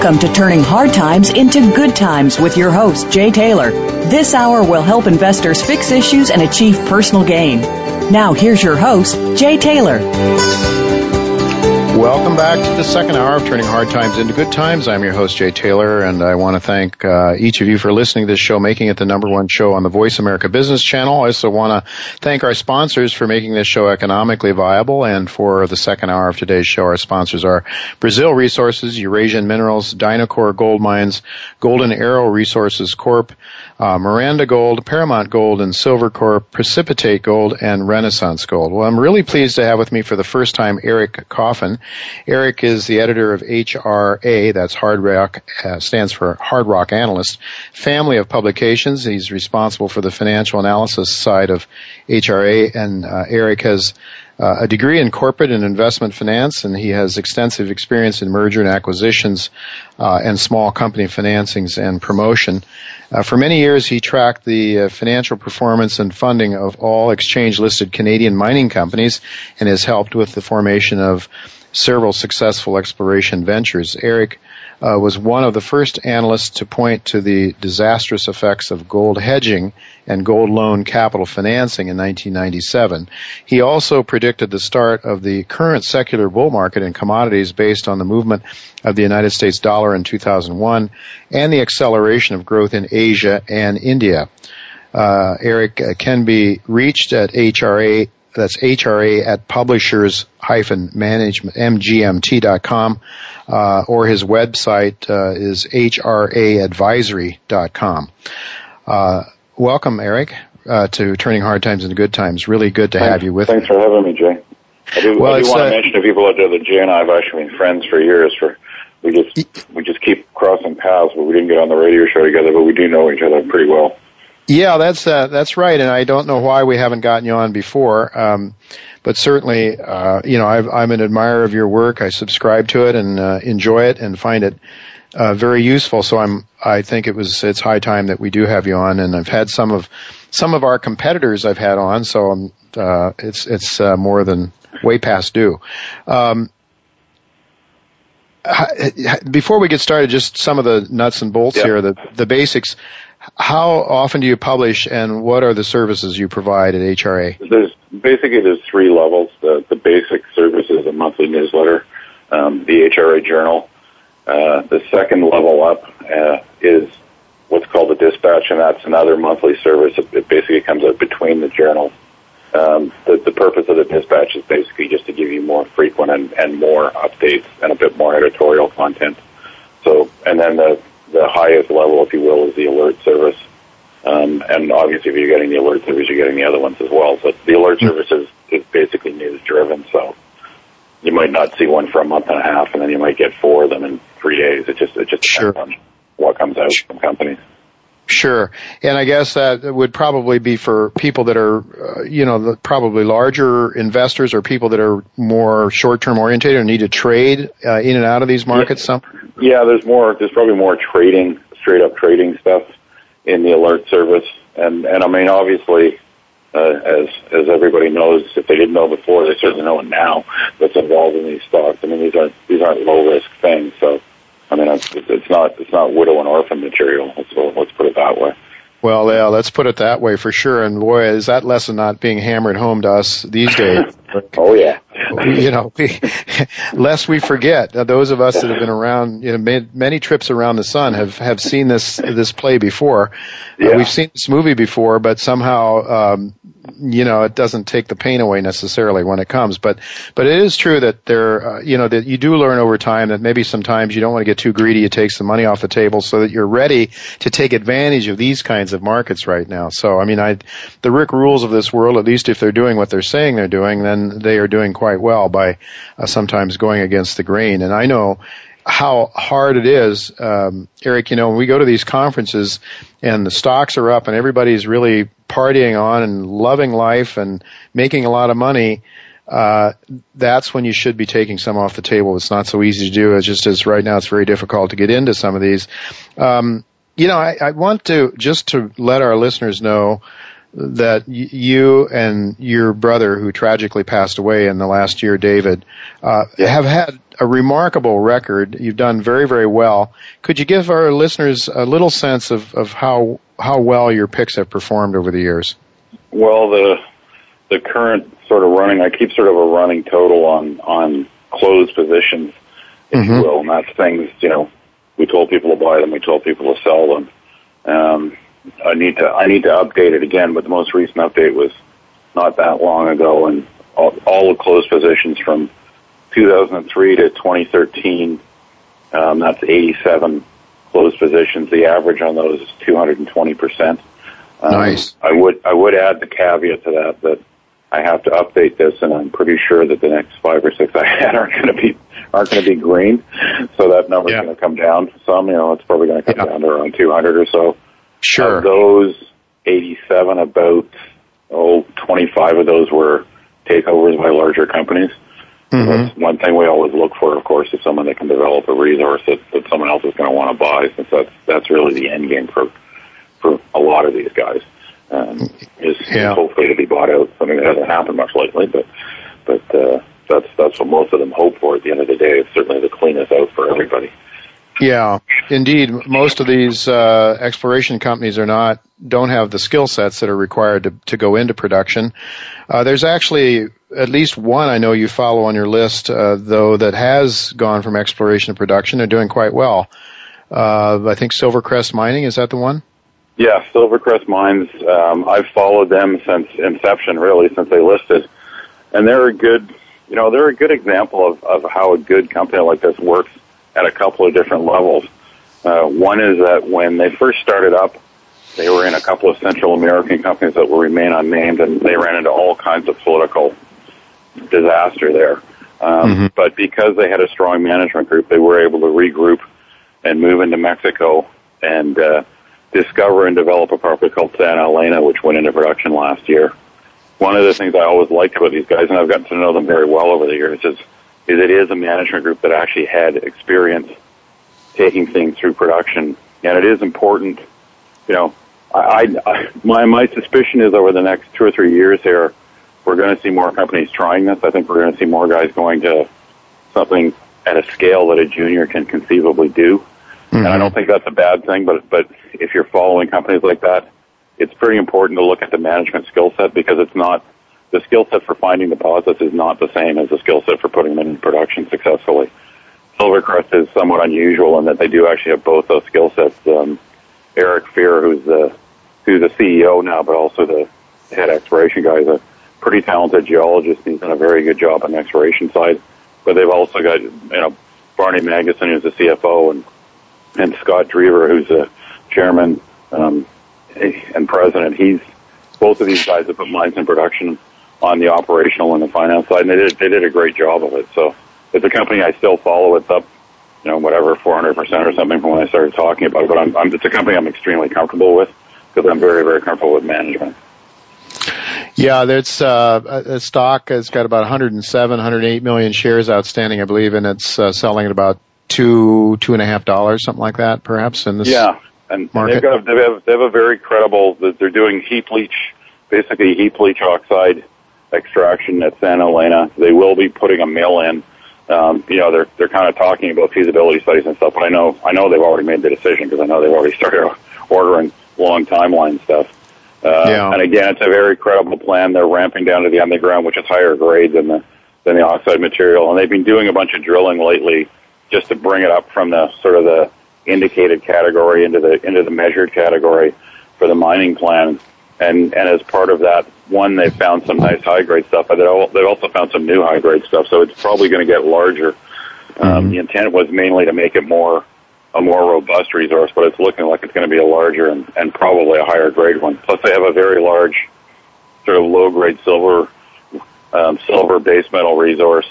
Welcome to Turning Hard Times into Good Times with your host, Jay Taylor. This hour will help investors fix issues and achieve personal gain. Now, here's your host, Jay Taylor. Welcome back to the second hour of Turning Hard Times into Good Times. I'm your host, Jay Taylor, and I want to thank uh, each of you for listening to this show, making it the number one show on the Voice America Business Channel. I also want to thank our sponsors for making this show economically viable. And for the second hour of today's show, our sponsors are Brazil Resources, Eurasian Minerals, Dynacor Gold Mines, Golden Arrow Resources Corp., uh, Miranda Gold, Paramount Gold and Silver Corp, Precipitate Gold, and Renaissance Gold. Well, I'm really pleased to have with me for the first time Eric Coffin. Eric is the editor of HRA, that's Hard Rock, uh, stands for Hard Rock Analyst, family of publications. He's responsible for the financial analysis side of HRA, and uh, Eric has uh, a degree in corporate and investment finance, and he has extensive experience in merger and acquisitions uh, and small company financings and promotion. Uh, for many years, he tracked the uh, financial performance and funding of all exchange-listed Canadian mining companies and has helped with the formation of several successful exploration ventures. Eric uh, was one of the first analysts to point to the disastrous effects of gold hedging and gold loan capital financing in 1997. He also predicted the start of the current secular bull market in commodities based on the movement of the United States dollar in 2001 and the acceleration of growth in Asia and India. Uh, Eric uh, can be reached at HRA that's HRA at publishers management, mgmt.com, uh, or his website, uh, is hraadvisory.com. Uh, welcome, Eric, uh, to Turning Hard Times into Good Times. Really good to thanks, have you with us. Thanks me. for having me, Jay. I do, well, I do want to uh, mention to people out there that Jay and I have actually been friends for years. For we just we just keep crossing paths, but we didn't get on the radio show together. But we do know each other pretty well. Yeah, that's uh, that's right, and I don't know why we haven't gotten you on before. Um, but certainly, uh, you know, i am an admirer of your work. I subscribe to it and uh, enjoy it and find it uh, very useful. So I'm I think it was it's high time that we do have you on. And I've had some of some of our competitors I've had on, so uh, it's it's uh, more than way past due. Um, before we get started, just some of the nuts and bolts yep. here, the the basics how often do you publish and what are the services you provide at HRA? There's basically there's three levels. The, the basic service is a monthly newsletter, um, the HRA journal. Uh, the second level up uh, is what's called the dispatch, and that's another monthly service. It, basically comes out between the journals. Um, the, the purpose of the dispatch is basically just to give you more frequent and, and more updates and a bit more editorial content. So, and then the the highest level, if you will, is the alert service. Um, and obviously, if you're getting the alert service, you're getting the other ones as well. So the alert service is, is basically news driven. So you might not see one for a month and a half, and then you might get four of them in three days. It just it just depends sure. on what comes out from companies. Sure, and I guess that would probably be for people that are, uh, you know, the, probably larger investors or people that are more short-term oriented or need to trade uh, in and out of these markets. Yeah. Some. Yeah, there's more. There's probably more trading, straight-up trading stuff in the alert service, and and I mean, obviously, Uh, as as everybody knows, if they didn't know before, they certainly know it now. That's involved in these stocks. I mean, these aren't these aren't low-risk things, so I mean, it's, it's not it's not widow and orphan material. Let's let's put it that way. Well, yeah, let's put it that way for sure. And boy, is that lesson not being hammered home to us these days. oh yeah. you know, we, lest we forget, uh, those of us that have been around, you know, made many trips around the sun have have seen this this play before. Yeah. Uh, we've seen this movie before, but somehow um, you know, it doesn't take the pain away necessarily when it comes. But, but it is true that there, uh, you know, that you do learn over time that maybe sometimes you don't want to get too greedy. It takes some money off the table so that you're ready to take advantage of these kinds of markets right now. So, I mean, I, the Rick Rules of this world, at least if they're doing what they're saying they're doing, then they are doing quite well by uh, sometimes going against the grain. And I know, how hard it is, um, Eric. You know, when we go to these conferences and the stocks are up and everybody's really partying on and loving life and making a lot of money, uh, that's when you should be taking some off the table. It's not so easy to do. It's just as right now it's very difficult to get into some of these. Um, you know, I, I want to just to let our listeners know that you and your brother, who tragically passed away in the last year, David, uh, yeah. have had a remarkable record. You've done very, very well. Could you give our listeners a little sense of, of how how well your picks have performed over the years? Well, the the current sort of running, I keep sort of a running total on on closed positions, if mm-hmm. you will, and that's things you know. We told people to buy them. We told people to sell them. Um, I need to I need to update it again, but the most recent update was not that long ago, and all, all the closed positions from 2003 to 2013, um, that's 87 closed positions. The average on those is 220 percent. Um, nice. I would I would add the caveat to that that I have to update this, and I'm pretty sure that the next five or six I had aren't going to be aren't going to be green, so that number's yeah. going to come down some. You know, it's probably going to come yeah. down to around 200 or so. Sure. Of those 87, about oh 25 of those were takeovers by larger companies. Mm-hmm. That's one thing we always look for, of course, is someone that can develop a resource that, that someone else is going to want to buy, since that's that's really the end game for for a lot of these guys. Um, is, yeah. hopefully to be bought out. I mean, it hasn't happened much lately, but but uh, that's that's what most of them hope for. At the end of the day, it's certainly the cleanest out for everybody. Yeah, indeed. Most of these uh, exploration companies are not don't have the skill sets that are required to to go into production. Uh, there's actually at least one I know you follow on your list, uh, though, that has gone from exploration to production. They're doing quite well. Uh, I think Silvercrest Mining is that the one? Yeah, Silvercrest Mines. Um, I've followed them since inception, really, since they listed, and they're a good, you know, they're a good example of of how a good company like this works at a couple of different levels. Uh, one is that when they first started up, they were in a couple of Central American companies that will remain unnamed, and they ran into all kinds of political disaster there. Um, mm-hmm. But because they had a strong management group, they were able to regroup and move into Mexico and uh, discover and develop a property called Santa Elena, which went into production last year. One of the things I always liked about these guys, and I've gotten to know them very well over the years, is is it is a management group that actually had experience taking things through production, and it is important. You know, I, I my my suspicion is over the next two or three years here, we're going to see more companies trying this. I think we're going to see more guys going to something at a scale that a junior can conceivably do. Mm-hmm. And I mm-hmm. don't think that's a bad thing, but but if you're following companies like that, it's pretty important to look at the management skill set because it's not the skill set for finding deposits is not the same as the skill set for putting them in production successfully. Silvercrest is somewhat unusual in that they do actually have both those skill sets. Um, Eric Fier, who's the who's the CEO now, but also the head exploration guy, is a pretty talented geologist. He's done a very good job on the exploration side. But they've also got you know Barney Magnuson, who's the CFO, and and Scott Drever, who's the chairman um, and president. He's both of these guys have put mines in production on the operational and the finance side, and they did they did a great job of it. So it's a company I still follow. It's up, you know, whatever, 400% or something from when I started talking about it. But I'm, I'm, it's a company I'm extremely comfortable with because I'm very, very comfortable with management. Yeah, there's uh, a stock has got about 107, 108 million shares outstanding, I believe, and it's uh, selling at about two, two and a half dollars, something like that, perhaps in this. Yeah, and market. they've got a, they have they have a very credible. They're doing heap leach, basically heap leach oxide extraction at Santa Elena. They will be putting a mill in. Um, you know, they're they're kind of talking about feasibility studies and stuff, but I know I know they've already made the decision because I know they've already started ordering long timeline stuff. Uh, Yeah. And again, it's a very credible plan. They're ramping down to the underground, which is higher grade than the than the oxide material, and they've been doing a bunch of drilling lately just to bring it up from the sort of the indicated category into the into the measured category for the mining plan. And and as part of that, one they found some nice high grade stuff, but they al- they also found some new high grade stuff. So it's probably going to get larger. Um, the intent was mainly to make it more a more robust resource, but it's looking like it's going to be a larger and, and probably a higher grade one. Plus, they have a very large sort of low grade silver um, silver base metal resource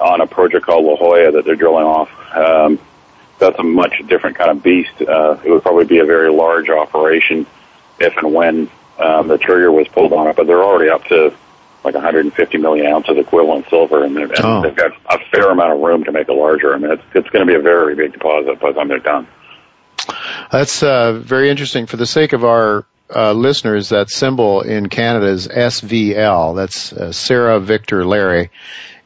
on a project called La Joya that they're drilling off. Um, that's a much different kind of beast. Uh, it would probably be a very large operation if and when um, the trigger was pulled on it, but they're already up to like 150 million ounces equivalent silver, and, they've, Oh. they've got a fair amount of room to make it larger. I mean, it's, it's going to be a very big deposit by the time they're done. That's uh, very interesting. For the sake of our uh, listeners, that symbol in Canada is SVL. That's uh, Sarah Victor Larry,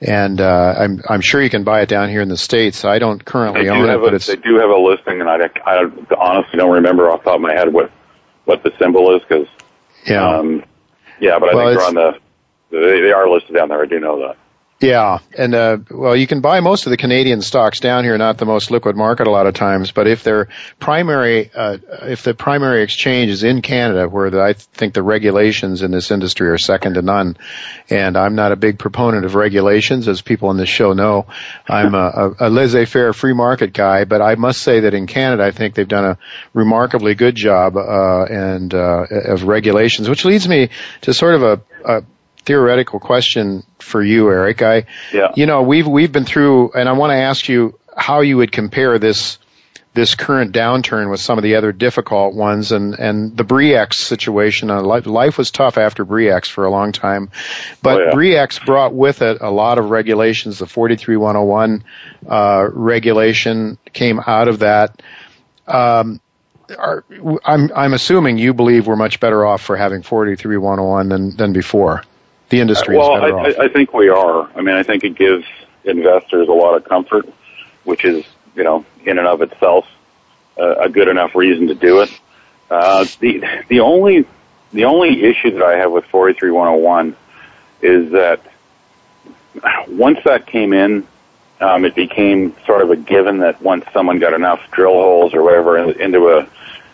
and uh, I'm I'm sure you can buy it down here in the states. I don't currently do own it, have but a, it's they do have a listing, and I, I honestly don't remember off the top of my head what what the symbol is because yeah. um, yeah, but I Well, think they're on the they, they are listed down there. I do know that. Yeah, and uh, well, you can buy most of the Canadian stocks down here, not the most liquid market a lot of times. But if their primary, uh, if the primary exchange is in Canada, where the, I think the regulations in this industry are second to none, and I'm not a big proponent of regulations, as people on this show know, I'm a, a, a laissez-faire free market guy. But I must say that in Canada, I think they've done a remarkably good job uh, and uh, of regulations, which leads me to sort of a, a theoretical question for you, Eric. I, Yeah. you know, we've we've been through, and I want to ask you how you would compare this this current downturn with some of the other difficult ones, and and the Bre-X situation. Uh, life, life was tough after Bre-X for a long time, but Oh, yeah. Bre-X brought with it a lot of regulations. The 43101 uh, regulation came out of that. Um, are, I'm I'm assuming you believe we're much better off for having 43101 than than before. The industry well, is better I, off. I, I think we are. I mean, I think it gives investors a lot of comfort, which is, you know, in and of itself uh, a good enough reason to do it. Uh, the the only the only issue that I have with 43101 is that once that came in, um, it became sort of a given that once someone got enough drill holes or whatever in- into a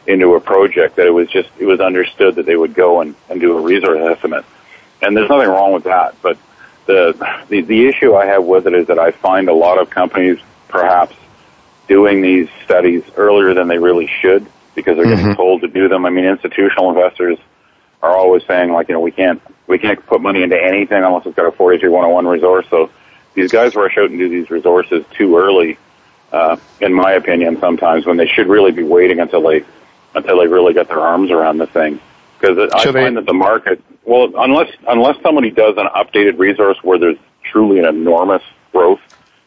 into a project, that it was just it was understood that they would go and, and do a resource estimate and there's nothing wrong with that. But the, the the issue I have with it is that I find a lot of companies perhaps doing these studies earlier than they really should because they're getting told to do them. I mean, institutional investors are always saying like, you know, we can't we can't put money into anything unless it's got a 43101 resource. So these guys rush out and do these resources too early, uh, in my opinion. Sometimes when they should really be waiting until they until they really get their arms around the thing. Because I So they- find that the market, well, unless unless somebody does an updated resource where there's truly an enormous growth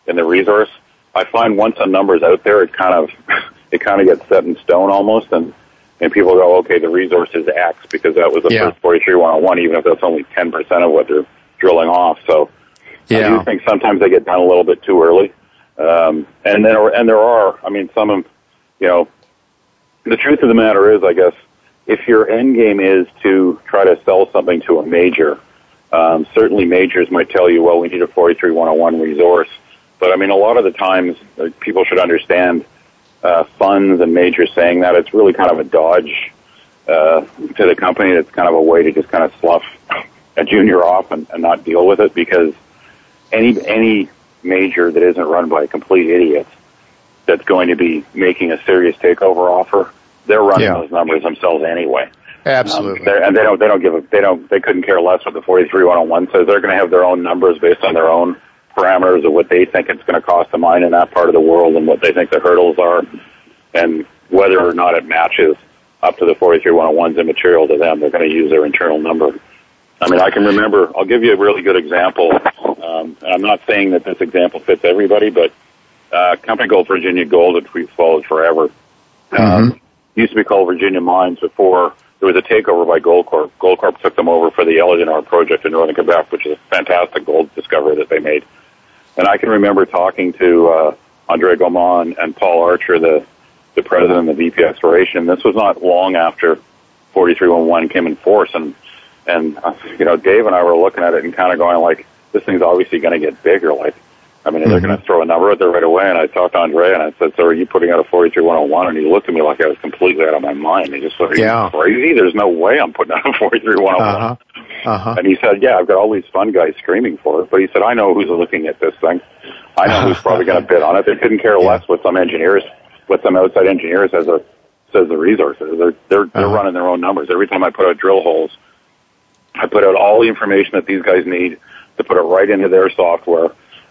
in the resource, I find once a number's out there, it kind of it kind of gets set in stone almost, and and people go, okay, the resource is X because that was the Yeah. first 43101, even if that's only 10% of what they're drilling off. So I do think sometimes they get done a little bit too early. Um, and then, and there are, I mean, some of, you know, the truth of the matter is, I guess, if your end game is to try to sell something to a major, um, certainly majors might tell you, well, we need a 43101 resource. But I mean, a lot of the times uh, people should understand uh, funds and majors saying that it's really kind of a dodge uh, to the company. It's kind of a way to just kind of slough a junior off and, and not deal with it because any any major that isn't run by a complete idiot that's going to be making a serious takeover offer, they're running Yeah. those numbers themselves anyway. Absolutely. Um, and they don't they don't give a they don't they couldn't care less what the 43101 says. They're going to have their own numbers based on their own parameters of what they think it's going to cost to mine in that part of the world and what they think the hurdles are, and whether or not it matches up to the 43101's immaterial to them. They're going to use their internal number. I mean, I can remember. I'll give you a really good example. Um, and I'm not saying that this example fits everybody, but uh, a company called Virginia Gold, which we've followed forever, Mm-hmm. um, used to be called Virginia Mines before there was a takeover by Goldcorp. Goldcorp took them over for the Éléonore project in northern Quebec, which is a fantastic gold discovery that they made. And I can remember talking to uh, Andre Gaumond and Paul Archer, the the president of VP Exploration. This was not long after 43101 came in force, and and uh, you know Dave and I were looking at it and kind of going like, this thing's obviously going to get bigger. Like, I mean, they're going to throw a number out there right away. And I talked to Andre and I said, so are you putting out a 43101? And he looked at me like I was completely out of my mind. He just you Yeah. crazy? There's no way I'm putting out a 43101. Uh-huh. Uh-huh. And he said, yeah, I've got all these fun guys screaming for it. But he said, I know who's looking at this thing. I know who's probably going to bid on it. They couldn't care less what some engineers, what some outside engineer says, a, says the resources. They're, they're, they're Uh-huh. running their own numbers. Every time I put out drill holes, I put out all the information that these guys need to put it right into their software.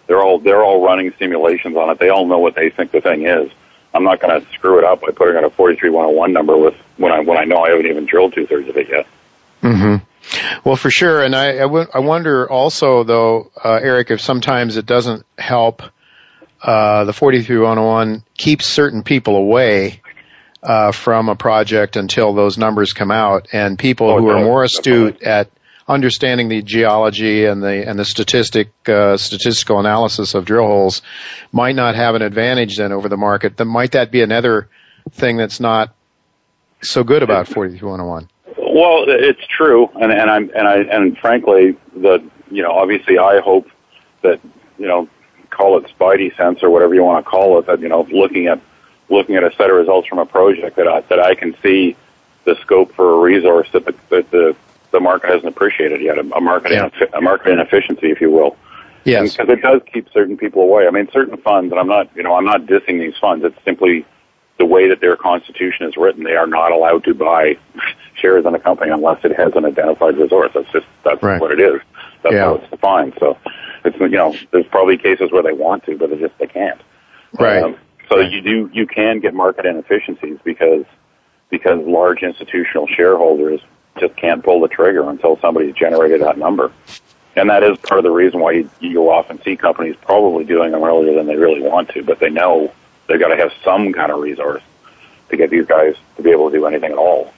They're all, they're all running simulations on it. They all know what they think the thing is. I'm not going to screw it up by putting out a 43101 number with, when I, when I know I haven't even drilled two thirds of it yet. Mm-hmm. Well, for sure, and I, I, w- I wonder also, though, uh, Eric, if sometimes it doesn't help uh, the 43101 keeps certain people away uh, from a project until those numbers come out, and people Oh, who are more astute at understanding the geology and the and the statistic uh, statistical analysis of drill holes might not have an advantage then over the market. Then might that be another thing that's not so good about 43101? Well, it's true, and and I'm and I and frankly, the you know obviously I hope that you know call it spidey sense or whatever you want to call it that you know looking at looking at a set of results from a project that I, that I can see the scope for a resource that the that the the market hasn't appreciated yet a, a market Yeah. a market inefficiency if you will Yes. because it does keep certain people away. I mean, certain funds, and I'm not, you know, I'm not dissing these funds. It's simply the way that their constitution is written. They are not allowed to buy shares in a company unless it has an identified resource. That's just that's Right. what it is. That's Yeah. how it's defined. So, it's you know, there's probably cases where they want to, but they just they can't. Right. Um, so Right. you do you can get market inefficiencies because because large institutional shareholders just can't pull the trigger until somebody's generated that number. And that is part of the reason why you, you go off and see companies probably doing them earlier than they really want to, but they know they've got to have some kind of resource to get these guys to be able to do anything at all.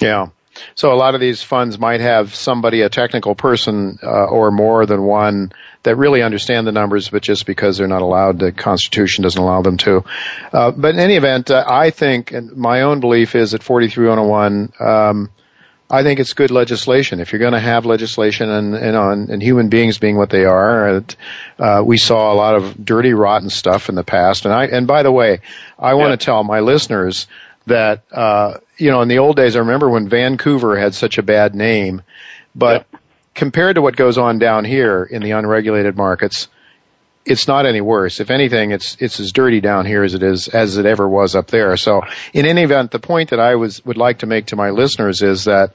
Yeah. So a lot of these funds might have somebody, a technical person, uh, or more than one that really understand the numbers, but just because they're not allowed, the Constitution doesn't allow them to. Uh, but in any event, uh, I think, and my own belief is that 43101, um, I think it's good legislation. If you're going to have legislation and, and on and human beings being what they are, it, uh, we saw a lot of dirty, rotten stuff in the past. And I and by the way, I want to tell my listeners that uh, you know in the old days, I remember when Vancouver had such a bad name, but compared to what goes on down here in the unregulated markets, it's not any worse. If anything, it's it's as dirty down here as it is as it ever was up there. So, in any event, the point that I was would like to make to my listeners is that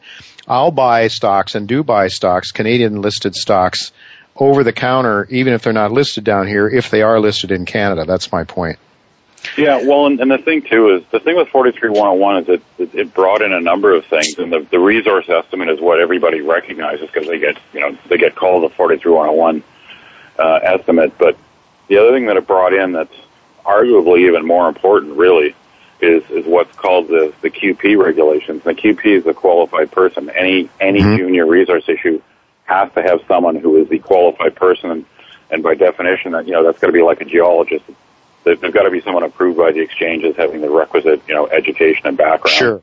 I'll buy stocks and do buy stocks, Canadian listed stocks, over the counter, even if they're not listed down here, if they are listed in Canada. That's my point. Yeah, well, and, and the thing too is the thing with forty three one hundred one is it, it, it brought in a number of things, and the, the resource estimate is what everybody recognizes because they get, you know, they get called the 43101 uh, estimate. But the other thing that it brought in that's arguably even more important, really, is is what's called the the QP regulations. The QP is a qualified person. Any any Mhm. junior resource issue has to have someone who is the qualified person, and, and by definition, that you know that's going to be like a geologist. They- They've got to be someone approved by the exchanges, having the requisite you know education and background. Sure.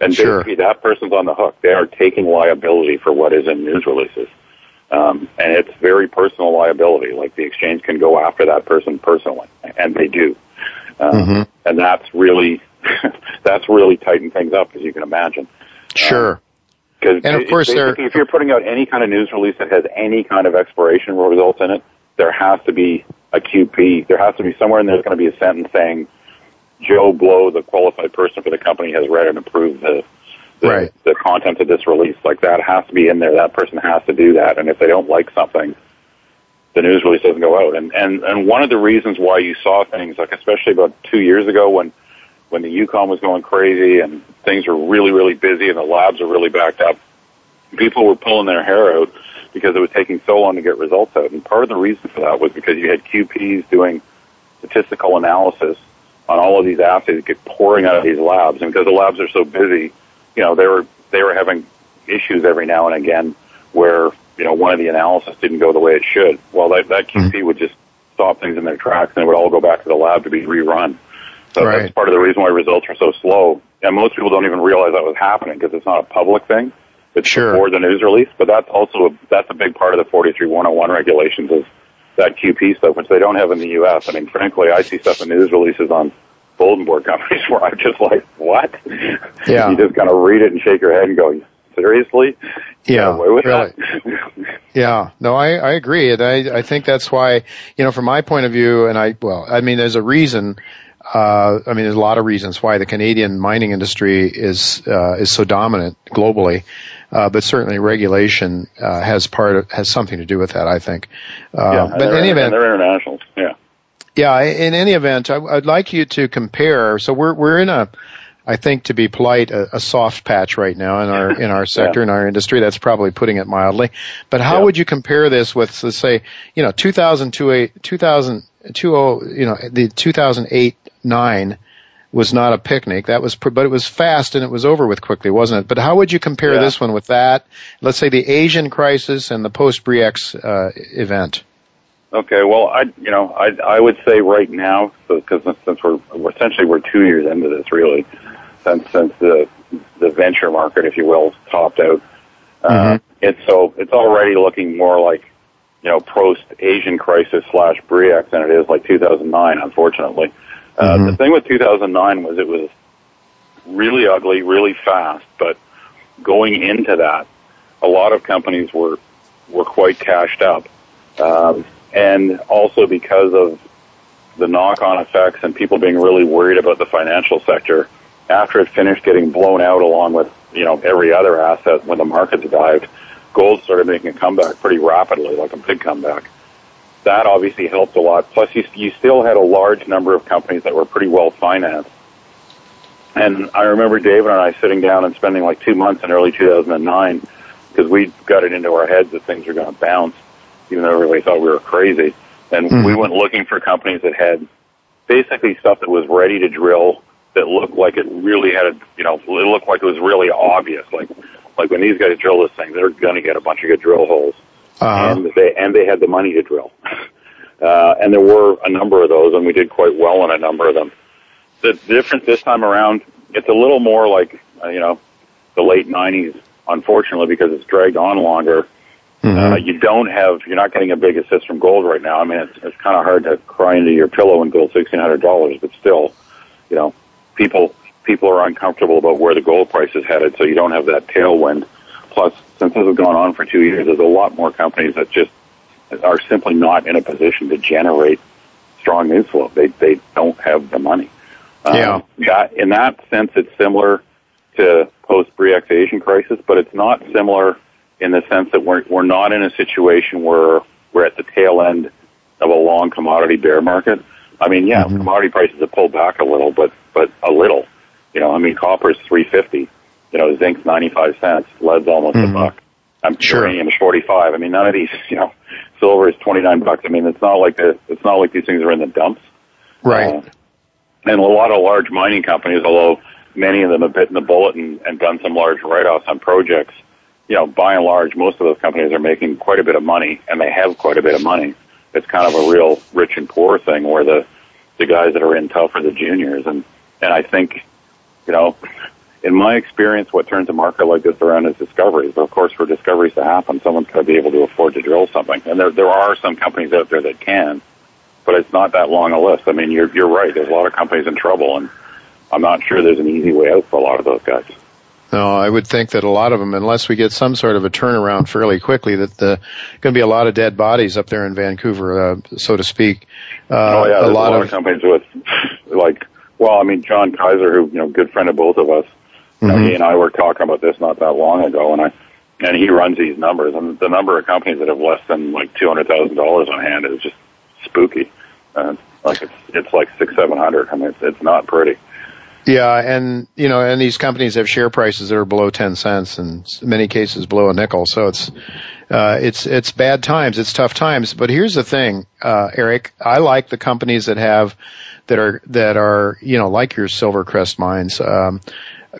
And Sure. basically, that person's on the hook. They are taking liability for what is in news releases. Um, and it's very personal liability. Like the exchange can go after that person personally, and they do. Um, Mhm. And that's really, that's really tightened things up, as you can imagine. Sure. Because And of course there- if you're putting out any kind of news release that has any kind of exploration results in it, there has to be a QP. There has to be somewhere in. There's going to be a sentence saying, "Joe Blow, the qualified person for the company, has read and approved the the, Right. the content of this release." Like that has to be in there. That person has to do that. And if they don't like something, the news release doesn't go out. And and and one of the reasons why you saw things like, especially about two years ago when when the Yukon was going crazy and things were really really busy and the labs were really backed up, people were pulling their hair out because it was taking so long to get results out. And part of the reason for that was because you had QPs doing statistical analysis on all of these assays that get pouring out of these labs, and because the labs are so busy, you know they were they were having issues every now and again where you know one of the analysis didn't go the way it should. Well, that that QP mm-hmm. would just stop things in their tracks, and it would all go back to the lab to be rerun. So right. that's part of the reason why results are so slow. And most people don't even realize that was happening because it's not a public thing. It's sure. before the news release, but that's also a, that's a big part of the 43101 regulations is that QP stuff, which they don't have in the U.S. I mean, frankly, I see stuff in news releaes on bulletin board companies where I'm just like, what? Yeah. you just kind of read it and shake your head and go, seriously? Yeah, really. yeah, no, I, I agree. And I, I think that's why, you know, from my point of view, and I, well, I mean, there's a reason, uh, I mean, there's a lot of reasons why the Canadian mining industry is, uh, is so dominant globally. Uh, but certainly regulation, uh, has part of, has something to do with that, I think. Uh, yeah, but in any event, they're internationals. Yeah. Yeah, in any event, I, would like you to compare. So we're we're in a, I think to be polite, a, a soft patch right now in our in our sector yeah. in our industry. That's probably putting it mildly. But how yeah. would you compare this with, let's say, you know, 2008, 2000, you know, the 2008 nine was not a picnic. That was, but it was fast and it was over with quickly, wasn't it? But how would you compare yeah. this one with that? Let's say the Asian crisis and the post Bre-X uh, event. Okay, well, I you know I I would say right now because so, since we're, we're essentially we're two years into this really since since the the venture market if you will topped out. Uh, mm-hmm. Uh, it's so it's already looking more like you know post Asian crisis slash Bre-X than it is like 2009. Unfortunately, uh, mm-hmm. the thing with 2009 was it was really ugly, really fast, but going into that, a lot of companies were were quite cashed up. Um, and also because of the knock-on effects and people being really worried about the financial sector after it finished getting blown out along with you know every other asset when the markets dived gold started making a comeback pretty rapidly like a big comeback. That obviously helped a lot. Plus you, you still had a large number of companies that were pretty well financed. And I remember David and I sitting down and spending like two months in early 2009 because we got it into our heads that things are going to bounce even though everybody thought we were crazy. And mm-hmm. we went looking for companies that had basically stuff that was ready to drill that looked like it really had a, you know, it looked like it was really obvious. Like, like when these guys drill this thing, they're going to get a bunch of good drill holes. Uh-huh. And they, and they had the money to drill. Uh, and there were a number of those and we did quite well on a number of them. The difference this time around, it's a little more like, uh, you know, the late 90s, unfortunately, because it's dragged on longer Mm-hmm. Uh, you don't have, you're not getting a big assist from gold right now. I mean, it's, it's kind of hard to cry into your pillow and hundred dollars, but still, you know, people people are uncomfortable about where the gold price is headed, so you don't have that tailwind. Plus, since this has gone on for two years, there's a lot more companies that just are simply not in a position to generate strong news flow. They they don't have the money. Yeah. Um, yeah. In that sense, it's similar to post Bre-X Asian crisis, but it's not similar in the sense that we're, we're not in a situation where we're at the tail end of a long commodity bear market. I mean, yeah, mm-hmm. commodity prices have pulled back a little, but, but a little. You know, I mean, copper's 350. You know, zinc's 95 cents. Lead's almost mm-hmm. a buck. I'm sure. uranium is 45. I mean, none of these, you know, silver is 29 bucks. I mean, it's not like the, it's not like these things are in the dumps. Right. Uh, and a lot of large mining companies, although many of them have bitten the bullet and, and done some large write-offs on projects, you know, by and large, most of those companies are making quite a bit of money, and they have quite a bit of money. It's kind of a real rich and poor thing, where the the guys that are in tough are the juniors, and and I think, you know, in my experience, what turns a market like this around is discoveries. But of course, for discoveries to happen, someone's got to be able to afford to drill something, and there there are some companies out there that can, but it's not that long a list. I mean, you're you're right. There's a lot of companies in trouble, and I'm not sure there's an easy way out for a lot of those guys. No, I would think that a lot of them, unless we get some sort of a turnaround fairly quickly, that the going to be a lot of dead bodies up there in Vancouver, uh, so to speak. Uh, oh yeah, a lot, a lot of, of companies with like, well, I mean, John Kaiser, who you know, good friend of both of us. Mm-hmm. You know, he and I were talking about this not that long ago, and I, and he runs these numbers, and the number of companies that have less than like two hundred thousand dollars on hand is just spooky. Uh, like it's it's like six seven hundred. I mean, it's it's not pretty. Yeah, and you know, and these companies have share prices that are below ten cents, and in many cases below a nickel. So it's uh, it's it's bad times, it's tough times. But here's the thing, uh, Eric. I like the companies that have that are that are you know like your Silvercrest mines. Um,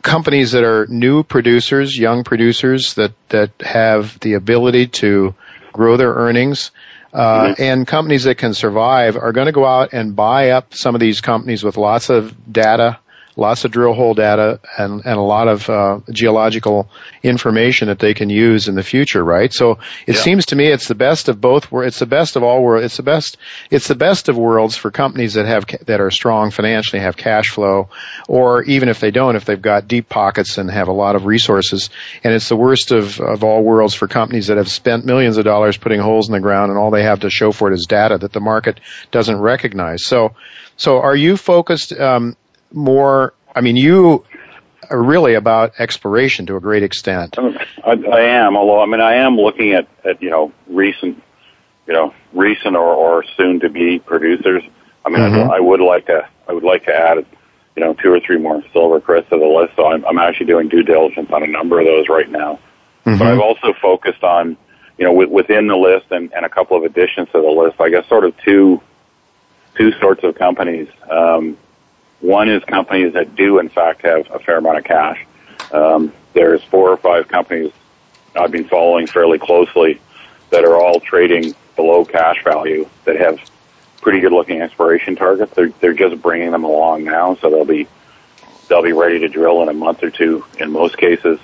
companies that are new producers, young producers that that have the ability to grow their earnings. Uh, mm-hmm. and companies that can survive are going to go out and buy up some of these companies with lots of data lots of drill hole data and, and a lot of uh, geological information that they can use in the future, right? So it yeah. seems to me it's the best of both. Worlds. It's the best of all worlds. It's the best. It's the best of worlds for companies that have that are strong financially, have cash flow, or even if they don't, if they've got deep pockets and have a lot of resources. And it's the worst of of all worlds for companies that have spent millions of dollars putting holes in the ground, and all they have to show for it is data that the market doesn't recognize. So. So are you focused um, more, I mean, you are really about exploration to a great extent. I, I am, although I mean, I am looking at, at you know, recent, you know, recent or, or soon to be producers. I mean, mm-hmm. I, I would like to, I would like to add, you know, two or three more silver Silvercrest to the list. So I'm, I'm actually doing due diligence on a number of those right now. Mm-hmm. But I've also focused on, you know, w- within the list and, and a couple of additions to the list. I guess sort of two, two sorts of companies. Um, one is companies that do, in fact, have a fair amount of cash. Um, there's four or five companies I've been following fairly closely that are all trading below cash value that have pretty good looking exploration targets. They're, they're just bringing them along now, so they'll be they'll be ready to drill in a month or two in most cases.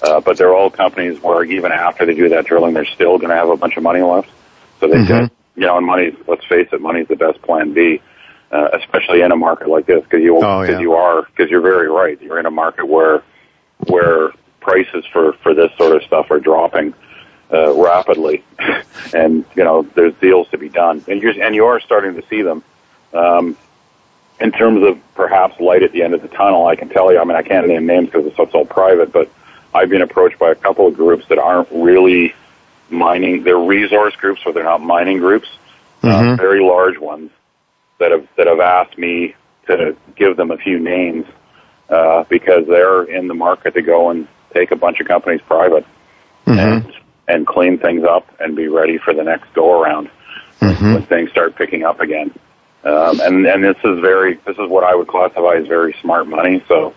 Uh, but they're all companies where even after they do that drilling, they're still going to have a bunch of money left. So they mm-hmm. get, you know, and money. Let's face it, money's the best plan B uh, especially in a market like this, because you oh, yeah. you are because you're very right. You're in a market where where prices for for this sort of stuff are dropping uh, rapidly, and you know there's deals to be done, and you're and you are starting to see them. Um, in terms of perhaps light at the end of the tunnel, I can tell you. I mean, I can't name names because it's, it's all private, but I've been approached by a couple of groups that aren't really mining. They're resource groups, but they're not mining groups. Uh, mm-hmm. Uh, very large ones that have that have asked me to give them a few names uh, because they're in the market to go and take a bunch of companies private mm-hmm. and and clean things up and be ready for the next go around mm-hmm. when things start picking up again. Um, and and this is very this is what I would classify as very smart money. So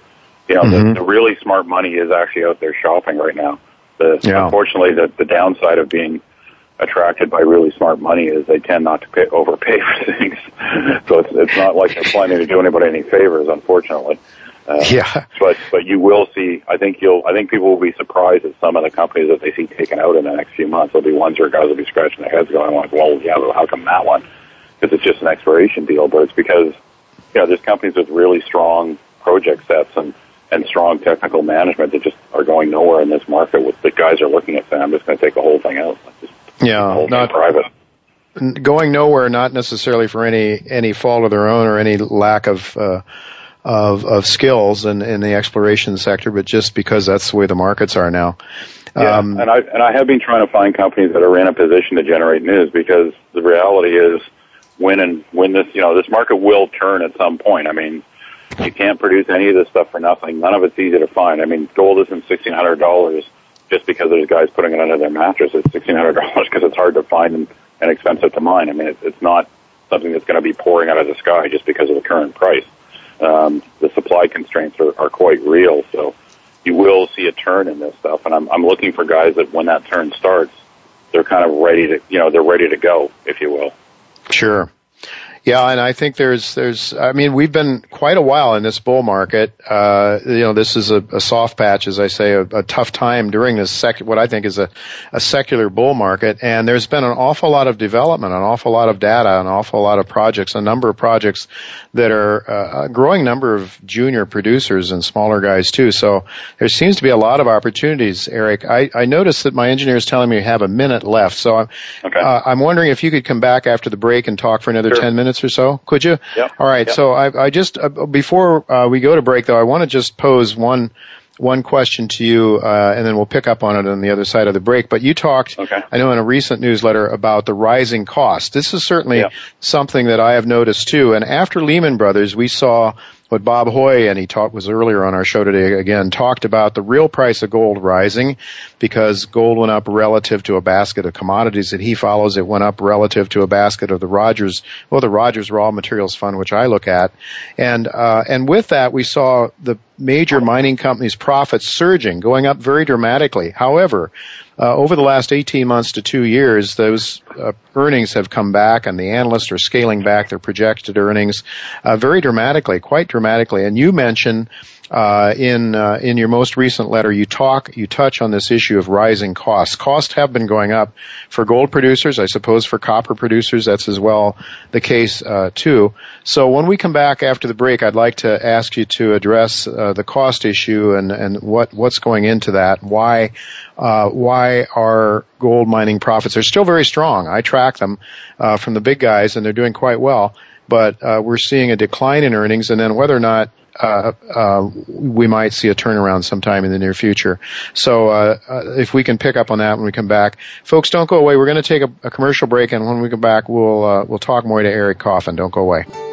you know mm-hmm. the, the really smart money is actually out there shopping right now. The, yeah. Unfortunately, the, the downside of being attracted by really smart money is they tend not to pay, overpay for things. so it's, it's not like they're planning to do anybody any favors, unfortunately. Uh, yeah. But but you will see. I think you'll. I think people will be surprised at some of the companies that they see taken out in the next few months. There'll be ones where guys will be scratching their heads, going like, "Well, yeah, well, how come that one?" Because it's just an expiration deal. But it's because you know there's companies with really strong project sets and and strong technical management that just are going nowhere in this market. With the guys are looking at saying, "I'm just going to take the whole thing out." Just yeah, not private. Going nowhere, not necessarily for any any fault of their own or any lack of uh, of of skills in in the exploration sector, but just because that's the way the markets are now. Yeah, um, and I and I have been trying to find companies that are in a position to generate news because the reality is when and when this you know this market will turn at some point. I mean, you can't produce any of this stuff for nothing. None of it's easy to find. I mean, gold isn't sixteen hundred dollars just because there's guys putting it under their mattress. at sixteen hundred dollars because it's hard to find and, expensive to mine. I mean, it's, it's not something that's going to be pouring out of the sky just because of the current price. Um, the supply constraints are, are quite real, so you will see a turn in this stuff. And I'm, I'm looking for guys that when that turn starts, they're kind of ready to, you know, they're ready to go, if you will. Sure. Yeah, and I think there's there's I mean we've been quite a while in this bull market. Uh, you know, this is a, a soft patch, as I say, a, a tough time during this sec what I think is a, a secular bull market. And there's been an awful lot of development, an awful lot of data, an awful lot of projects, a number of projects that are uh, a growing number of junior producers and smaller guys too. So there seems to be a lot of opportunities, Eric. I, I noticed that my engineer is telling me you have a minute left, so I'm okay. uh, I'm wondering if you could come back after the break and talk for another sure. ten minutes minutes or so, could you? Yep. All right. Yep. So I, I just uh, before uh, we go to break, though, I want to just pose one one question to you, uh, and then we'll pick up on it on the other side of the break. But you talked, okay. I know, in a recent newsletter about the rising cost. This is certainly yeah. something that I have noticed too. And after Lehman Brothers, we saw what Bob Hoye, and he talked, was earlier on our show today again, talked about the real price of gold rising because gold went up relative to a basket of commodities that he follows. It went up relative to a basket of the Rogers, well, the Rogers Raw Materials Fund, which I look at. And, uh, and with that, we saw the major mining companies' profits surging, going up very dramatically. However, uh, over the last 18 months to two years, those uh, earnings have come back, and the analysts are scaling back their projected earnings uh, very dramatically, quite dramatically. And you mentioned uh, in uh, in your most recent letter, you talk you touch on this issue of rising costs. Costs have been going up for gold producers, I suppose for copper producers that's as well the case uh, too. So when we come back after the break, I'd like to ask you to address the cost issue and and what what's going into that. Why uh, why our gold mining profits are still very strong? I track them uh, from the big guys, and they're doing quite well. But we're seeing a decline in earnings, and then whether or not uh, uh, we might see a turnaround sometime in the near future. So uh, uh, if we can pick up on that when we come back, folks, don't go away. We're going to take a, a, commercial break, and when we come back, we'll uh, we'll talk more to Eric Coffin. Don't go away.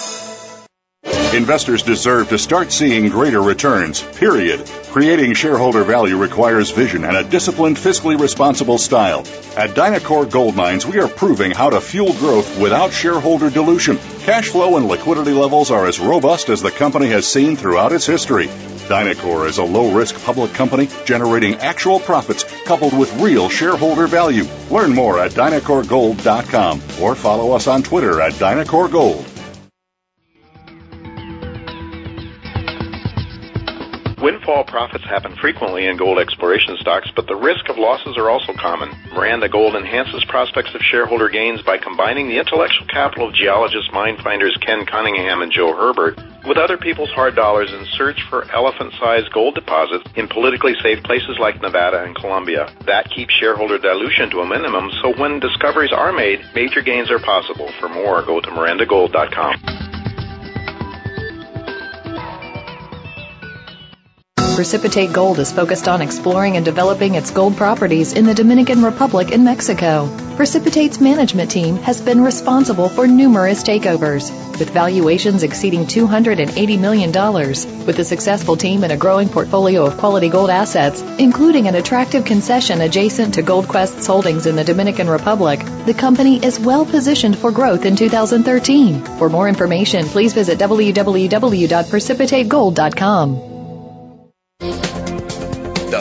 Investors deserve to start seeing greater returns, period. Creating shareholder value requires vision and a disciplined, fiscally responsible style. At Dynacor Gold Mines, we are proving how to fuel growth without shareholder dilution. Cash flow and liquidity levels are as robust as the company has seen throughout its history. Dynacor is a low risk public company generating actual profits coupled with real shareholder value. Learn more at DynacorGold.com or follow us on Twitter at DynacorGold. Windfall profits happen frequently in gold exploration stocks, but the risk of losses are also common. Miranda Gold enhances prospects of shareholder gains by combining the intellectual capital of geologists, mine finders Ken Cunningham and Joe Hebert with other people's hard dollars in search for elephant-sized gold deposits in politically safe places like Nevada and Colombia. That keeps shareholder dilution to a minimum, so when discoveries are made, major gains are possible. For more, go to mirandagold.com. Precipitate Gold is focused on exploring and developing its gold properties in the Dominican Republic and Mexico. Precipitate's management team has been responsible for numerous takeovers, with valuations exceeding $280 million. With a successful team and a growing portfolio of quality gold assets, including an attractive concession adjacent to GoldQuest's holdings in the Dominican Republic, the company is well positioned for growth in 2013. For more information, please visit www.precipitategold.com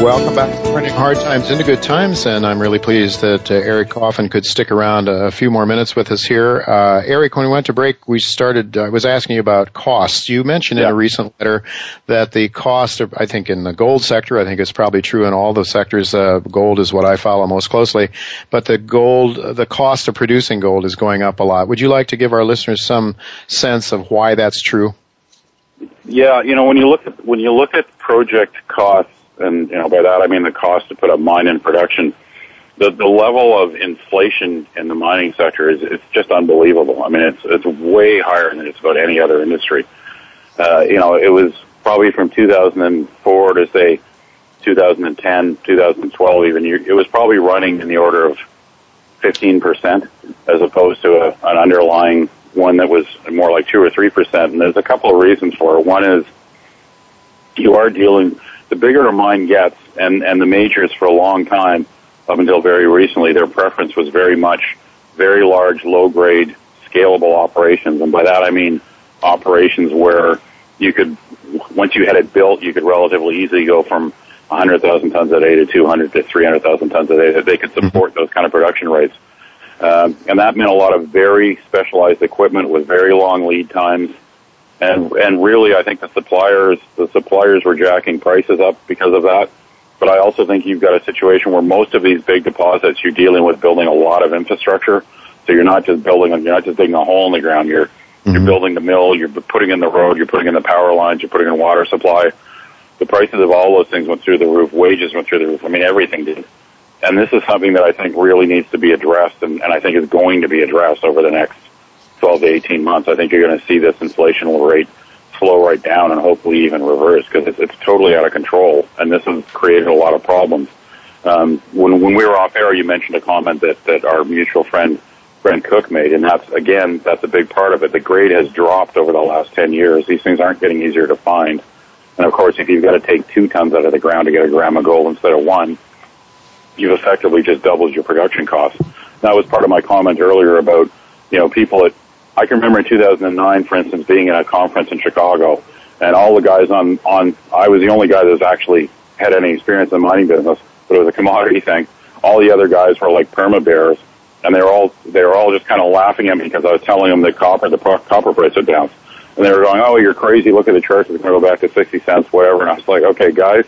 Welcome back to Turning Hard Times into Good Times, and I'm really pleased that uh, Eric Coffin could stick around a, few more minutes with us here. Uh, Eric, when we went to break, we started, I was asking you about costs. You mentioned yeah. in a recent letter that the cost of, I think in the gold sector, I think it's probably true in all the sectors, uh, gold is what I follow most closely, but the gold, the cost of producing gold is going up a lot. Would you like to give our listeners some sense of why that's true? Yeah, you know, when you look at, when you look at project costs, and you know by that I mean the cost to put a mine in production. The the level of inflation in the mining sector is it's just unbelievable. I mean it's it's way higher than it's about any other industry. Uh, you know it was probably from 2004 to say 2010, 2012 even. It was probably running in the order of 15% as opposed to a, an underlying one that was more like two or three percent. And there's a couple of reasons for it. One is you are dealing, the bigger a mine gets, and, and the majors for a long time, up until very recently, their preference was very much very large, low grade, scalable operations. And by that I mean operations where you could, once you had it built, you could relatively easily go from 100,000 tons a day to 200 to 300,000 tons a day. That they could support those kind of production rates. Um, and that meant a lot of very specialized equipment with very long lead times. And, and really, I think the suppliers, the suppliers were jacking prices up because of that. But I also think you've got a situation where most of these big deposits, you're dealing with building a lot of infrastructure. So you're not just building, you're not just digging a hole in the ground. You're, mm-hmm. you're building the mill, you're putting in the road, you're putting in the power lines, you're putting in water supply. The prices of all those things went through the roof. Wages went through the roof. I mean, everything did. And this is something that I think really needs to be addressed and, and I think is going to be addressed over the next 12 to 18 months. I think you're going to see this inflation rate slow right down and hopefully even reverse because it's, it's totally out of control. And this has created a lot of problems. Um, when, when we were off air, you mentioned a comment that, that our mutual friend Brent Cook made, and that's again that's a big part of it. The grade has dropped over the last ten years. These things aren't getting easier to find, and of course, if you've got to take two tons out of the ground to get a gram of gold instead of one, you've effectively just doubled your production costs. That was part of my comment earlier about you know people at I can remember in 2009, for instance, being in a conference in Chicago, and all the guys on on I was the only guy that was actually had any experience in the mining business, but it was a commodity thing. All the other guys were like perma bears, and they were all they were all just kind of laughing at me because I was telling them that copper the copper price had down, and they were going, "Oh, you're crazy! Look at the charts; it's going to go back to 60 cents, whatever." And I was like, "Okay, guys."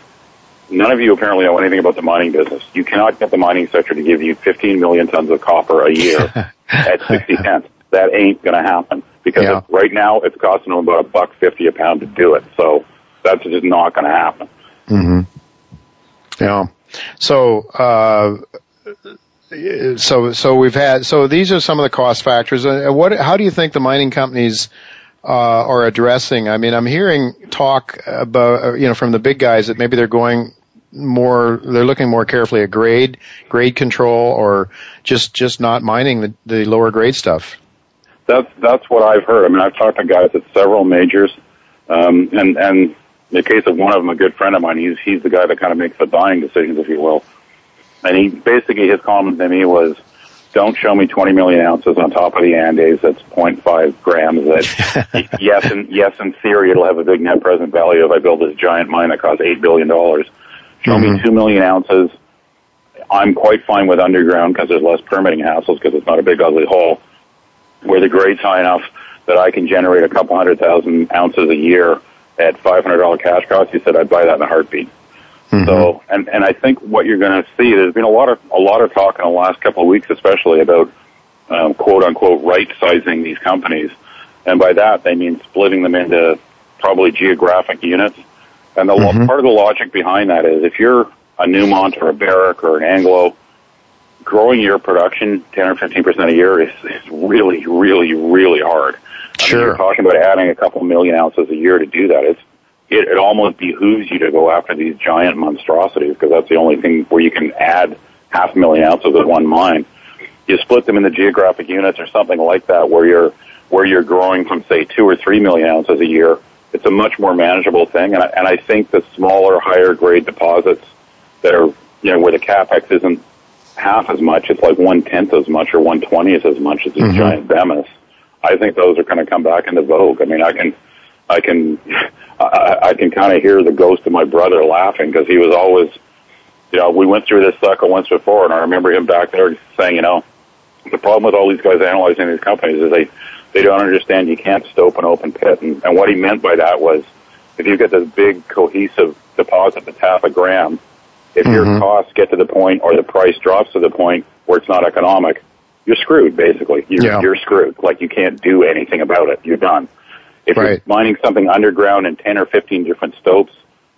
None of you apparently know anything about the mining business. You cannot get the mining sector to give you 15 million tons of copper a year at 60 cents that ain't going to happen because yeah. right now it's costing them about a buck fifty a pound to do it. So that's just not going to happen. Mm-hmm. Yeah. So. Uh, so, so we've had, so these are some of the cost factors. Uh, what, how do you think the mining companies, uh, are addressing? I mean, I'm hearing talk about, uh, you know, from the big guys that maybe they're going more, they're looking more carefully at grade, grade control, or just, just not mining the, the lower grade stuff that's that's what I've heard. I mean, I've talked to guys at several majors, um, and and in the case of one of them, a good friend of mine, he's he's the guy that kind of makes the buying decisions, if you will. And he basically his comment to me was, "Don't show me 20 million ounces on top of the Andes. That's 0.5 grams. That yes, and yes, in theory, it'll have a big net present value if I build this giant mine that costs eight billion dollars. Show mm-hmm. me two million ounces." I'm quite fine with underground because there's less permitting hassles because it's not a big ugly hole where the grade's high enough that I can generate a couple hundred thousand ounces a year at five hundred dollar cash cost, he said I'd buy that in a heartbeat. Mm-hmm. So, and and I think what you're going to see, there's been a lot of a lot of talk in the last couple of weeks, especially about um, quote unquote right sizing these companies, and by that they mean splitting them into probably geographic units. And the mm-hmm. part of the logic behind that is if you're a Newmont or a Barrick or an Anglo, growing your production 10 or 15 percent a year is, is really, really, really hard. Sure. I mean, you're talking about adding a couple million ounces a year to do that. It's it, it almost behooves you to go after these giant monstrosities because that's the only thing where you can add half a million ounces at one mine. You split them into geographic units or something like that where you're where you're growing from say two or three million ounces a year. It's a much more manageable thing, and I, and I think the smaller, higher grade deposits that are you know where the capex isn't half as much. It's like one tenth as much or one twentieth as much as these mm-hmm. giant behemoths. I think those are going to come back into vogue. I mean, I can, I can, I, I can kind of hear the ghost of my brother laughing because he was always, you know, we went through this cycle once before, and I remember him back there saying, you know, the problem with all these guys analyzing these companies is they they don't understand you can't stope an open pit, and, and what he meant by that was if you get this big cohesive deposit that's half a gram if mm-hmm. your costs get to the point or the price drops to the point where it's not economic, you're screwed basically. You're, yeah. you're screwed. Like you can't do anything about it. You're done. If right. you're mining something underground in 10 or 15 different stopes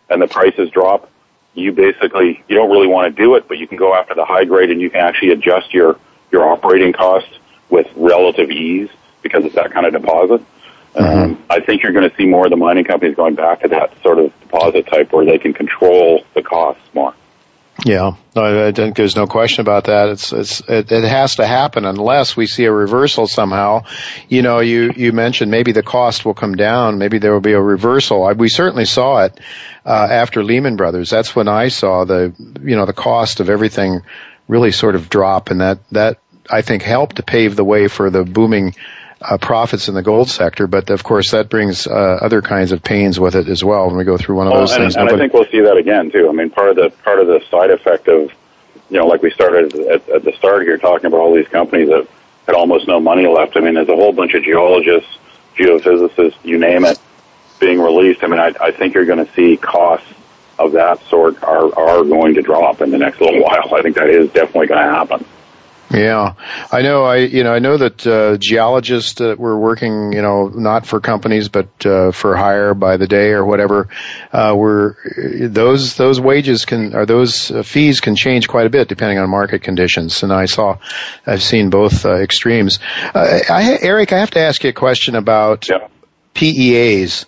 and the prices drop, you basically, you don't really want to do it, but you can go after the high grade and you can actually adjust your, your operating costs with relative ease because it's that kind of deposit. Mm-hmm. Um, I think you're going to see more of the mining companies going back to that sort of deposit type where they can control the costs more. Yeah, no, I think there's no question about that. It's, it's, it, it, has to happen unless we see a reversal somehow. You know, you, you mentioned maybe the cost will come down. Maybe there will be a reversal. I, we certainly saw it, uh, after Lehman Brothers. That's when I saw the, you know, the cost of everything really sort of drop and that, that I think helped to pave the way for the booming uh, profits in the gold sector, but of course that brings uh, other kinds of pains with it as well when we go through one of those and, things. And I think we'll see that again too. I mean, part of the part of the side effect of, you know, like we started at, at the start here talking about all these companies that had almost no money left. I mean, there's a whole bunch of geologists, geophysicists, you name it, being released. I mean, I, I think you're going to see costs of that sort are are going to drop in the next little while. I think that is definitely going to happen. Yeah, I know. I you know I know that uh, geologists that were working, you know, not for companies but uh, for hire by the day or whatever, uh, were those those wages can or those uh, fees can change quite a bit depending on market conditions. And I saw, I've seen both uh, extremes. Uh, I, Eric, I have to ask you a question about yeah. PEAs.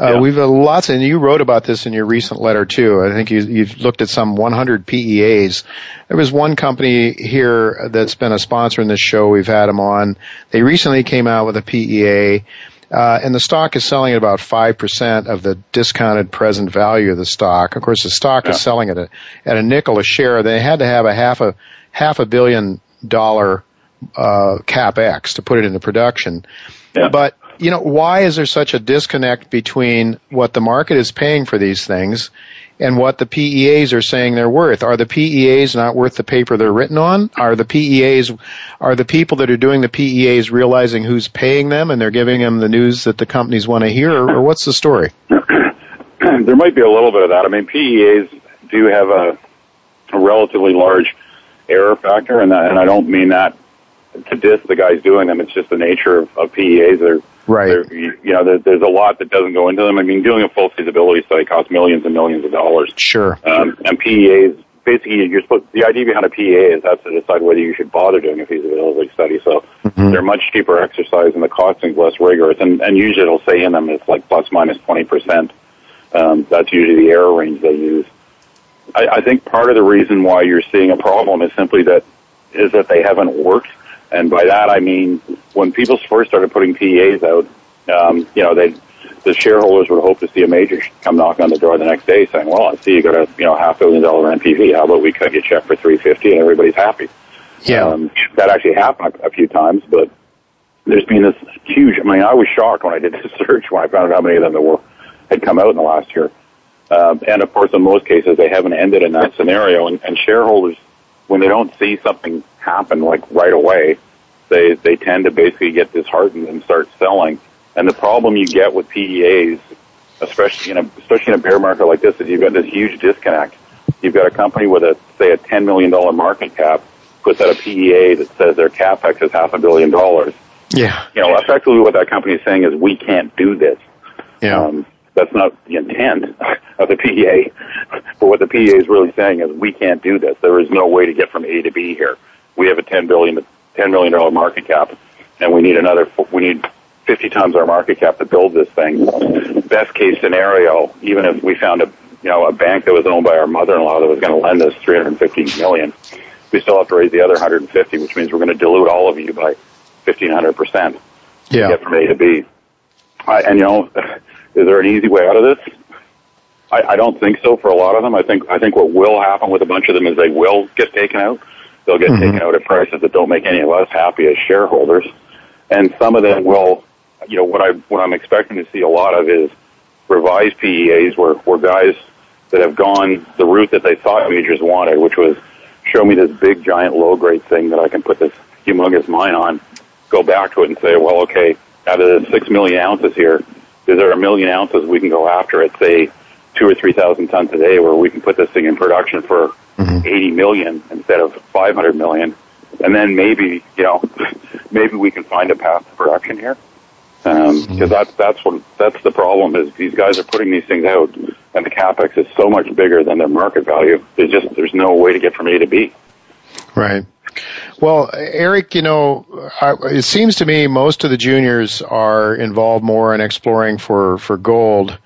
Uh, yeah. We've uh, lots, and you wrote about this in your recent letter too. I think you, you've looked at some 100 PEAs. There was one company here that's been a sponsor in this show. We've had them on. They recently came out with a PEA, uh, and the stock is selling at about 5% of the discounted present value of the stock. Of course, the stock yeah. is selling at a, at a nickel a share. They had to have a half a, half a billion dollar, uh, capex to put it into production. Yeah. But you know, why is there such a disconnect between what the market is paying for these things and what the PEAs are saying they're worth? Are the PEAs not worth the paper they're written on? Are the PEAs, are the people that are doing the PEAs realizing who's paying them and they're giving them the news that the companies want to hear, or, what's the story? there might be a little bit of that. I mean, PEAs do have a, a relatively large error factor, and, that, and I don't mean that to diss the guys doing them. It's just the nature of, of PEAs. They're Right. You, you know, there, there's a lot that doesn't go into them. I mean, doing a full feasibility study costs millions and millions of dollars. Sure. Um, and PEAs, basically, you're supposed, the idea behind a PEA is that's to decide whether you should bother doing a feasibility study. So mm-hmm. they're much cheaper exercise and the costing is less rigorous. And, and usually it'll say in them it's like plus minus 20%. Um, that's usually the error range they use. I, I think part of the reason why you're seeing a problem is simply that is that they haven't worked and by that I mean when people first started putting PEAs out, um, you know, they the shareholders would hope to see a major come knocking on the door the next day saying, "Well, I see you got a you know half billion dollar NPV. How about we cut you a check for three fifty and everybody's happy?" Yeah, um, that actually happened a, a few times, but there's been this huge. I mean, I was shocked when I did this search when I found out how many of them there were had come out in the last year. Um, and of course, in most cases, they haven't ended in that scenario. And, and shareholders, when they don't see something happen like right away, they they tend to basically get disheartened and start selling. And the problem you get with PEAs, especially in a especially in a bear market like this, is you've got this huge disconnect. You've got a company with a say a ten million dollar market cap puts out a PEA that says their capex is half a billion dollars. Yeah. You know, effectively what that company is saying is we can't do this. Yeah. Um, that's not the intent of the PEA. But what the PEA is really saying is we can't do this. There is no way to get from A to B here. We have a ten billion ten million dollar market cap, and we need another. We need 50 times our market cap to build this thing. Best case scenario, even if we found a you know a bank that was owned by our mother-in-law that was going to lend us 350 million, we still have to raise the other 150, which means we're going to dilute all of you by 1500 percent. Yeah. To get from A to B. I, and you know, is there an easy way out of this? I, I don't think so for a lot of them. I think I think what will happen with a bunch of them is they will get taken out. They'll get mm-hmm. taken out at prices that don't make any of us happy as shareholders, and some of them will you know, what I what I'm expecting to see a lot of is revised PEAs where where guys that have gone the route that they thought majors wanted, which was show me this big giant low grade thing that I can put this humongous mine on, go back to it and say, well, okay, out of the six million ounces here, is there a million ounces we can go after at say two or three thousand tons a day where we can put this thing in production for mm-hmm. 80 million instead of 500 million. And then maybe, you know, maybe we can find a path to production here because um, that's that's what that's the problem is these guys are putting these things out and the capex is so much bigger than their market value. There's just there's no way to get from A to B. Right. Well, Eric, you know, it seems to me most of the juniors are involved more in exploring for for gold.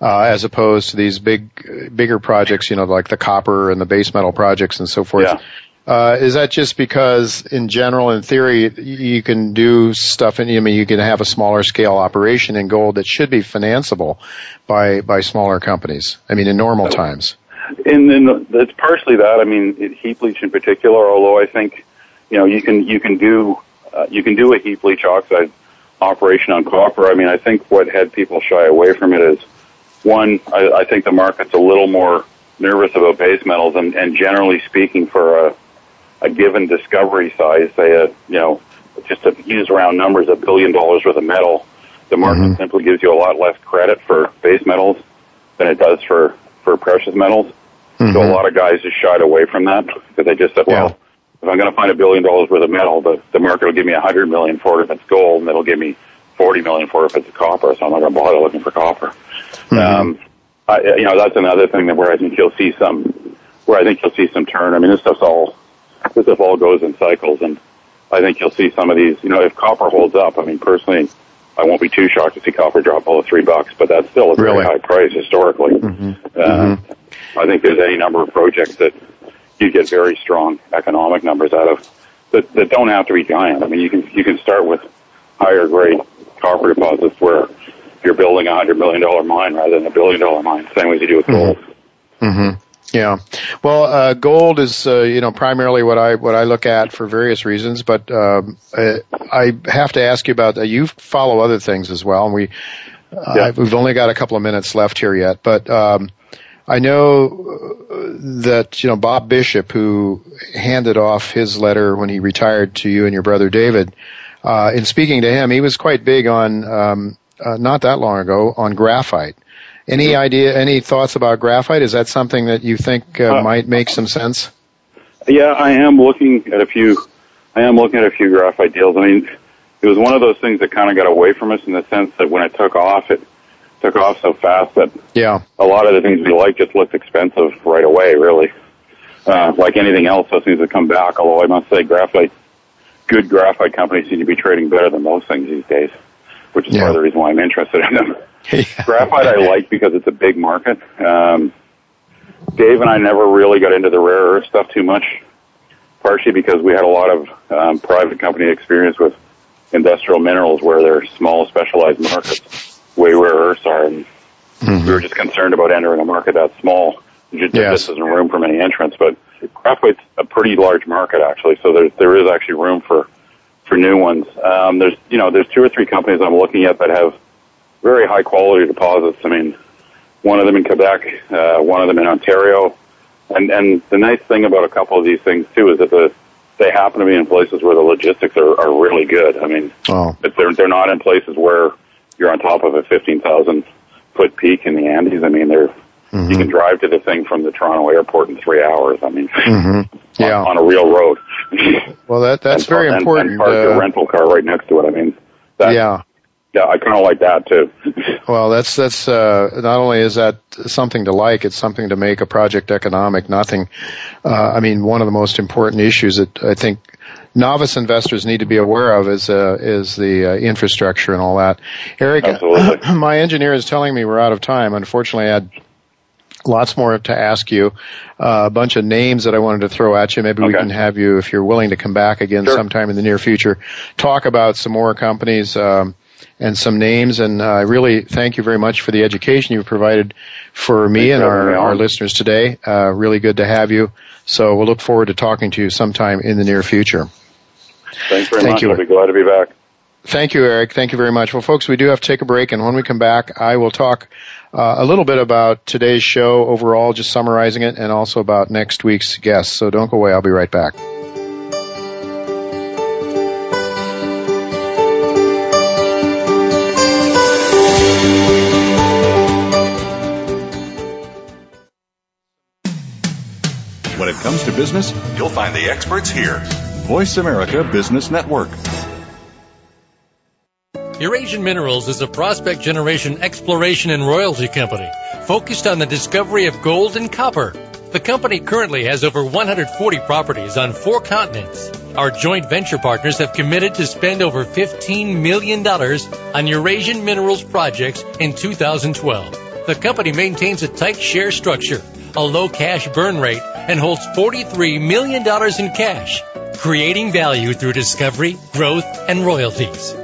Uh, as opposed to these big, bigger projects, you know, like the copper and the base metal projects and so forth. Yeah. Uh, is that just because, in general, in theory, you can do stuff, and I mean, you can have a smaller scale operation in gold that should be financeable by by smaller companies? I mean, in normal times. And then it's partially that. I mean, heap leach in particular. Although I think, you know, you can you can do uh, you can do a heap leach oxide operation on copper. I mean, I think what had people shy away from it is one. I, I think the market's a little more nervous about base metals, and, and generally speaking, for a a given discovery size, say a you know just to use round numbers, a billion dollars worth of metal, the market mm-hmm. simply gives you a lot less credit for base metals than it does for for precious metals. Mm-hmm. So a lot of guys just shied away from that because they just said, well, yeah. if I'm going to find a billion dollars worth of metal, the the market will give me a hundred million for it if it's gold, and it'll give me forty million for it if it's copper. So I'm not going to bother looking for copper. Mm-hmm. Um, I, you know, that's another thing that where I think you'll see some, where I think you'll see some turn. I mean, this stuff's all this stuff all goes in cycles, and I think you'll see some of these. You know, if copper holds up, I mean, personally, I won't be too shocked to see copper drop below three bucks, but that's still a very high price historically. Mm-hmm. Uh, mm-hmm. I think there's any number of projects that you get very strong economic numbers out of that, that don't have to be giant. I mean, you can you can start with higher grade copper deposits where you're building a hundred million dollar mine rather than a billion dollar mine. Same way as you do with gold. Mm-hmm. mm-hmm. Yeah, well, uh, gold is uh, you know primarily what I what I look at for various reasons, but um, I, I have to ask you about. Uh, you follow other things as well, and we yeah. we've only got a couple of minutes left here yet, but um, I know that you know Bob Bishop, who handed off his letter when he retired to you and your brother David. Uh, in speaking to him, he was quite big on um, uh, not that long ago on graphite any idea, any thoughts about graphite? Is that something that you think uh, uh, might make some sense? Yeah, I am looking at a few. I am looking at a few graphite deals. I mean, it was one of those things that kind of got away from us in the sense that when it took off, it took off so fast that yeah, a lot of the things we like just looked expensive right away. Really, uh, like anything else, those things that come back. Although I must say, graphite, good graphite companies seem to be trading better than most things these days, which is yeah. part of the reason why I'm interested in them. Graphite I like because it's a big market. Um, Dave and I never really got into the rare earth stuff too much, partially because we had a lot of um, private company experience with industrial minerals where they're small specialized markets, way rare earths are, and mm-hmm. we were just concerned about entering a market that small. Just, yes. This isn't room for many entrants, but graphite's a pretty large market actually, so there there is actually room for for new ones. Um, there's you know there's two or three companies I'm looking at that have very high quality deposits. I mean, one of them in Quebec, uh, one of them in Ontario, and and the nice thing about a couple of these things too is that the they happen to be in places where the logistics are, are really good. I mean, oh. they're they're not in places where you're on top of a fifteen thousand foot peak in the Andes. I mean, they're mm-hmm. you can drive to the thing from the Toronto airport in three hours. I mean, mm-hmm. yeah, on, on, a real road. well, that that's and, very and, important. And park uh, your rental car right next to it. I mean, that, yeah yeah, I kind of like that too. well, that's that's uh, not only is that something to like, it's something to make a project economic. Nothing. Uh, I mean, one of the most important issues that I think novice investors need to be aware of is uh, is the uh, infrastructure and all that. Eric, my engineer is telling me we're out of time. Unfortunately, I had lots more to ask you. Uh, a bunch of names that I wanted to throw at you. Maybe okay. we can have you, if you're willing to come back again sure. sometime in the near future, talk about some more companies. Um, and some names. And uh, I really thank you very much for the education you've provided for me Thanks and our, our listeners today. Uh, really good to have you. So we'll look forward to talking to you sometime in the near future. Thanks very Thank much. You. I'll be glad to be back. Thank you, Eric. Thank you very much. Well, folks, we do have to take a break, and when we come back, I will talk uh, a little bit about today's show overall, just summarizing it, and also about next week's guests. So don't go away. I'll be right back. When it comes to business, you'll find the experts here. Voice America Business Network. Eurasian Minerals is a prospect generation exploration and royalty company focused on the discovery of gold and copper. The company currently has over 140 properties on four continents. Our joint venture partners have committed to spend over $15 million on Eurasian Minerals projects in 2012. The company maintains a tight share structure, a low cash burn rate, and holds $43 million in cash, creating value through discovery, growth, and royalties.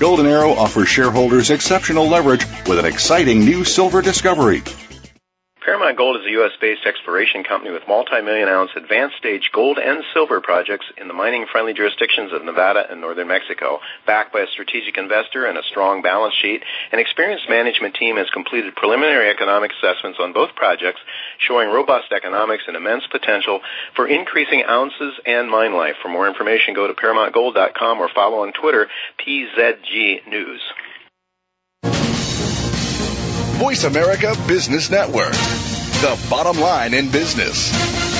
Golden Arrow offers shareholders exceptional leverage with an exciting new silver discovery. Paramount Gold is a U.S.-based exploration company with multi-million ounce advanced stage gold and silver projects in the mining-friendly jurisdictions of Nevada and northern Mexico. Backed by a strategic investor and a strong balance sheet, an experienced management team has completed preliminary economic assessments on both projects, showing robust economics and immense potential for increasing ounces and mine life. For more information, go to ParamountGold.com or follow on Twitter PZG News. Voice America Business Network, the bottom line in business.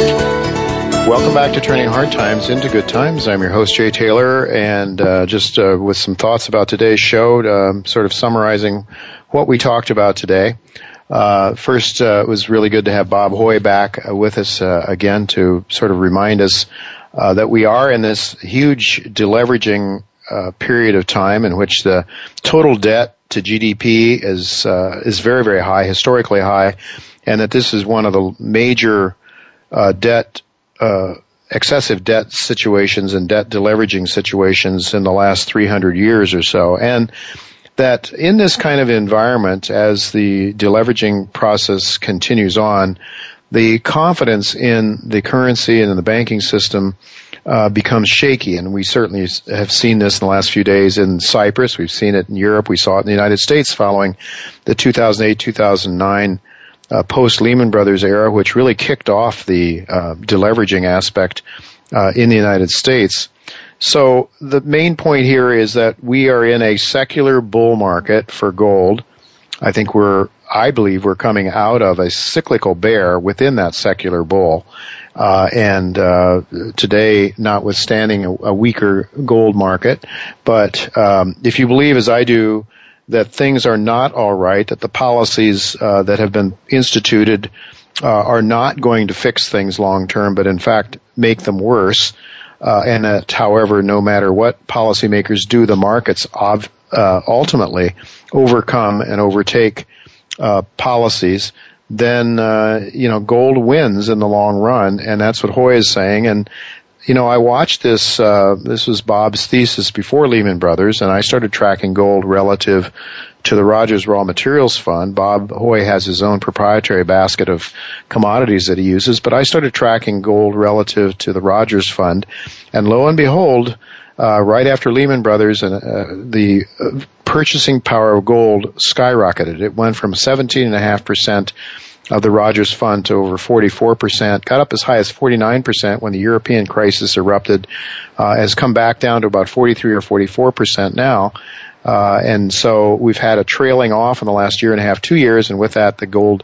Welcome back to Turning Hard Times into Good Times. I'm your host, Jay Taylor, and uh, just uh, with some thoughts about today's show, uh, sort of summarizing what we talked about today. Uh, first, uh, it was really good to have Bob Hoye back uh, with us again to sort of remind us that we are in this huge deleveraging period of time in which the total debt to GDP is is very very high, historically high, and that this is one of the major debt uh, excessive debt situations and debt deleveraging situations in the last 300 years or so. And that in this kind of environment, as the deleveraging process continues on, the confidence in the currency and in the banking system uh, becomes shaky, and we certainly have seen this in the last few days in Cyprus. We've seen it in Europe. We saw it in the United States following the 2008-2009 uh, post Lehman Brothers era, which really kicked off the uh, deleveraging aspect uh, in the United States. So the main point here is that we are in a secular bull market for gold. I think we're, I believe we're coming out of a cyclical bear within that secular bull. Uh, and uh, today, notwithstanding a, a, weaker gold market, but um, if you believe, as I do, that things are not all right, that the policies uh, that have been instituted uh, are not going to fix things long term, but in fact make them worse. Uh, and that, however, no matter what policymakers do, the markets uh, ultimately overcome and overtake uh, policies. Then uh, you know gold wins in the long run, and that's what Hoye is saying. And you know, I watched this, uh, this was Bob's thesis before Lehman Brothers, and I started tracking gold relative to the Rogers Raw Materials Fund. Bob Hoye has his own proprietary basket of commodities that he uses, but I started tracking gold relative to the Rogers Fund, and lo and behold, uh, right after Lehman Brothers, and uh, the purchasing power of gold skyrocketed. It went from 17.5 percent of the Rogers Fund to over 44%, got up as high as 49% when the European crisis erupted, uh, has come back down to about 43 or 44% now. Uh, and so we've had a trailing off in the last year and a half, two years, and with that, the gold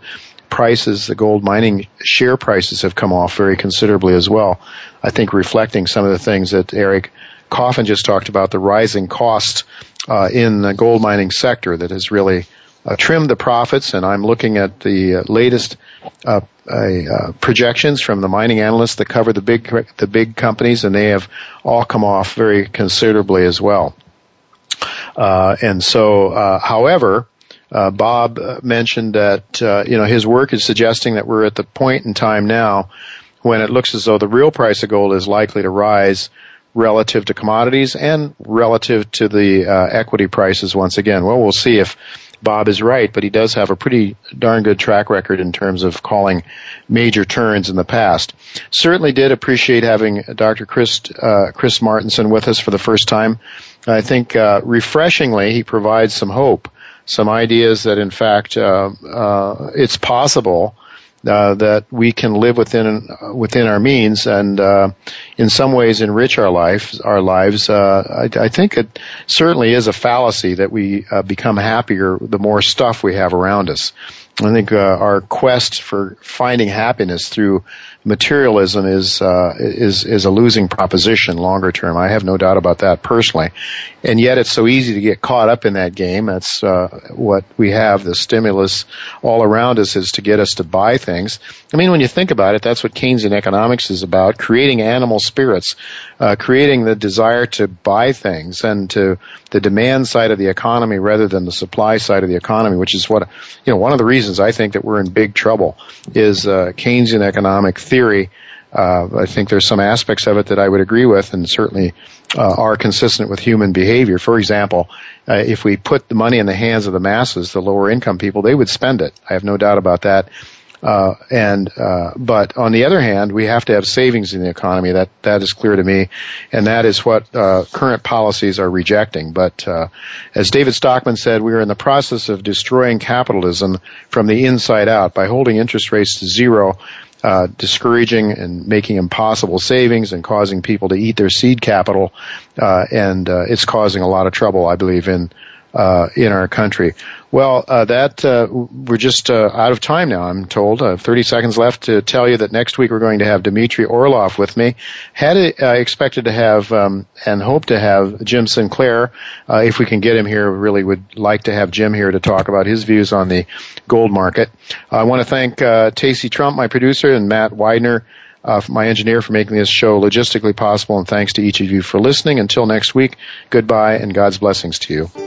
prices, the gold mining share prices have come off very considerably as well. I think reflecting some of the things that Eric Coffin just talked about, the rising cost uh, in the gold mining sector that has really uh, trimmed the profits, and I'm looking at the uh, latest uh, uh, projections from the mining analysts that cover the big the big companies, and they have all come off very considerably as well. Uh, and so, uh, however, Bob mentioned that you know his work is suggesting that we're at the point in time now when it looks as though the real price of gold is likely to rise relative to commodities and relative to the uh, equity prices once again. Well, we'll see if Bob is right, but he does have a pretty darn good track record in terms of calling major turns in the past. Certainly did appreciate having Dr. Chris, uh, Chris Martenson with us for the first time. I think uh, refreshingly he provides some hope, some ideas that in fact uh, uh it's possible uh, that we can live within within our means and uh, in some ways enrich our lives our lives. Uh, I, I, think it certainly is a fallacy that we uh, become happier the more stuff we have around us. I think our quest for finding happiness through materialism is uh, is is a losing proposition longer term. I have no doubt about that personally, and yet it's so easy to get caught up in that game. That's uh, what we have. The stimulus all around us is to get us to buy things. I mean, when you think about it, that's what Keynesian economics is about: creating animal spirits, uh, creating the desire to buy things and to the demand side of the economy rather than the supply side of the economy, which is what you know one of the reasons I think that we're in big trouble is uh, Keynesian economic theory. Uh, I think there's some aspects of it that I would agree with, and certainly uh, are consistent with human behavior. For example, uh, if we put the money in the hands of the masses, the lower income people, they would spend it. I have no doubt about that. Uh, and uh, but on the other hand, we have to have savings in the economy. That that is clear to me, and that is what uh, current policies are rejecting. But uh, as David Stockman said, we are in the process of destroying capitalism from the inside out by holding interest rates to zero. Uh, discouraging and making impossible savings and causing people to eat their seed capital, uh, and it's causing a lot of trouble, I believe, in uh, in our country. Well, uh, that uh, we're just uh, out of time now. I'm told. Uh, 30 seconds left to tell you that next week we're going to have Dmitry Orlov with me. Had uh, expected to have um, and hope to have Jim Sinclair. Uh, if we can get him here, really would like to have Jim here to talk about his views on the gold market. I want to thank uh, Tacey Trump, my producer, and Matt Widener. Uh, my engineer for making this show logistically possible, and thanks to each of you for listening. Until next week, goodbye and God's blessings to you.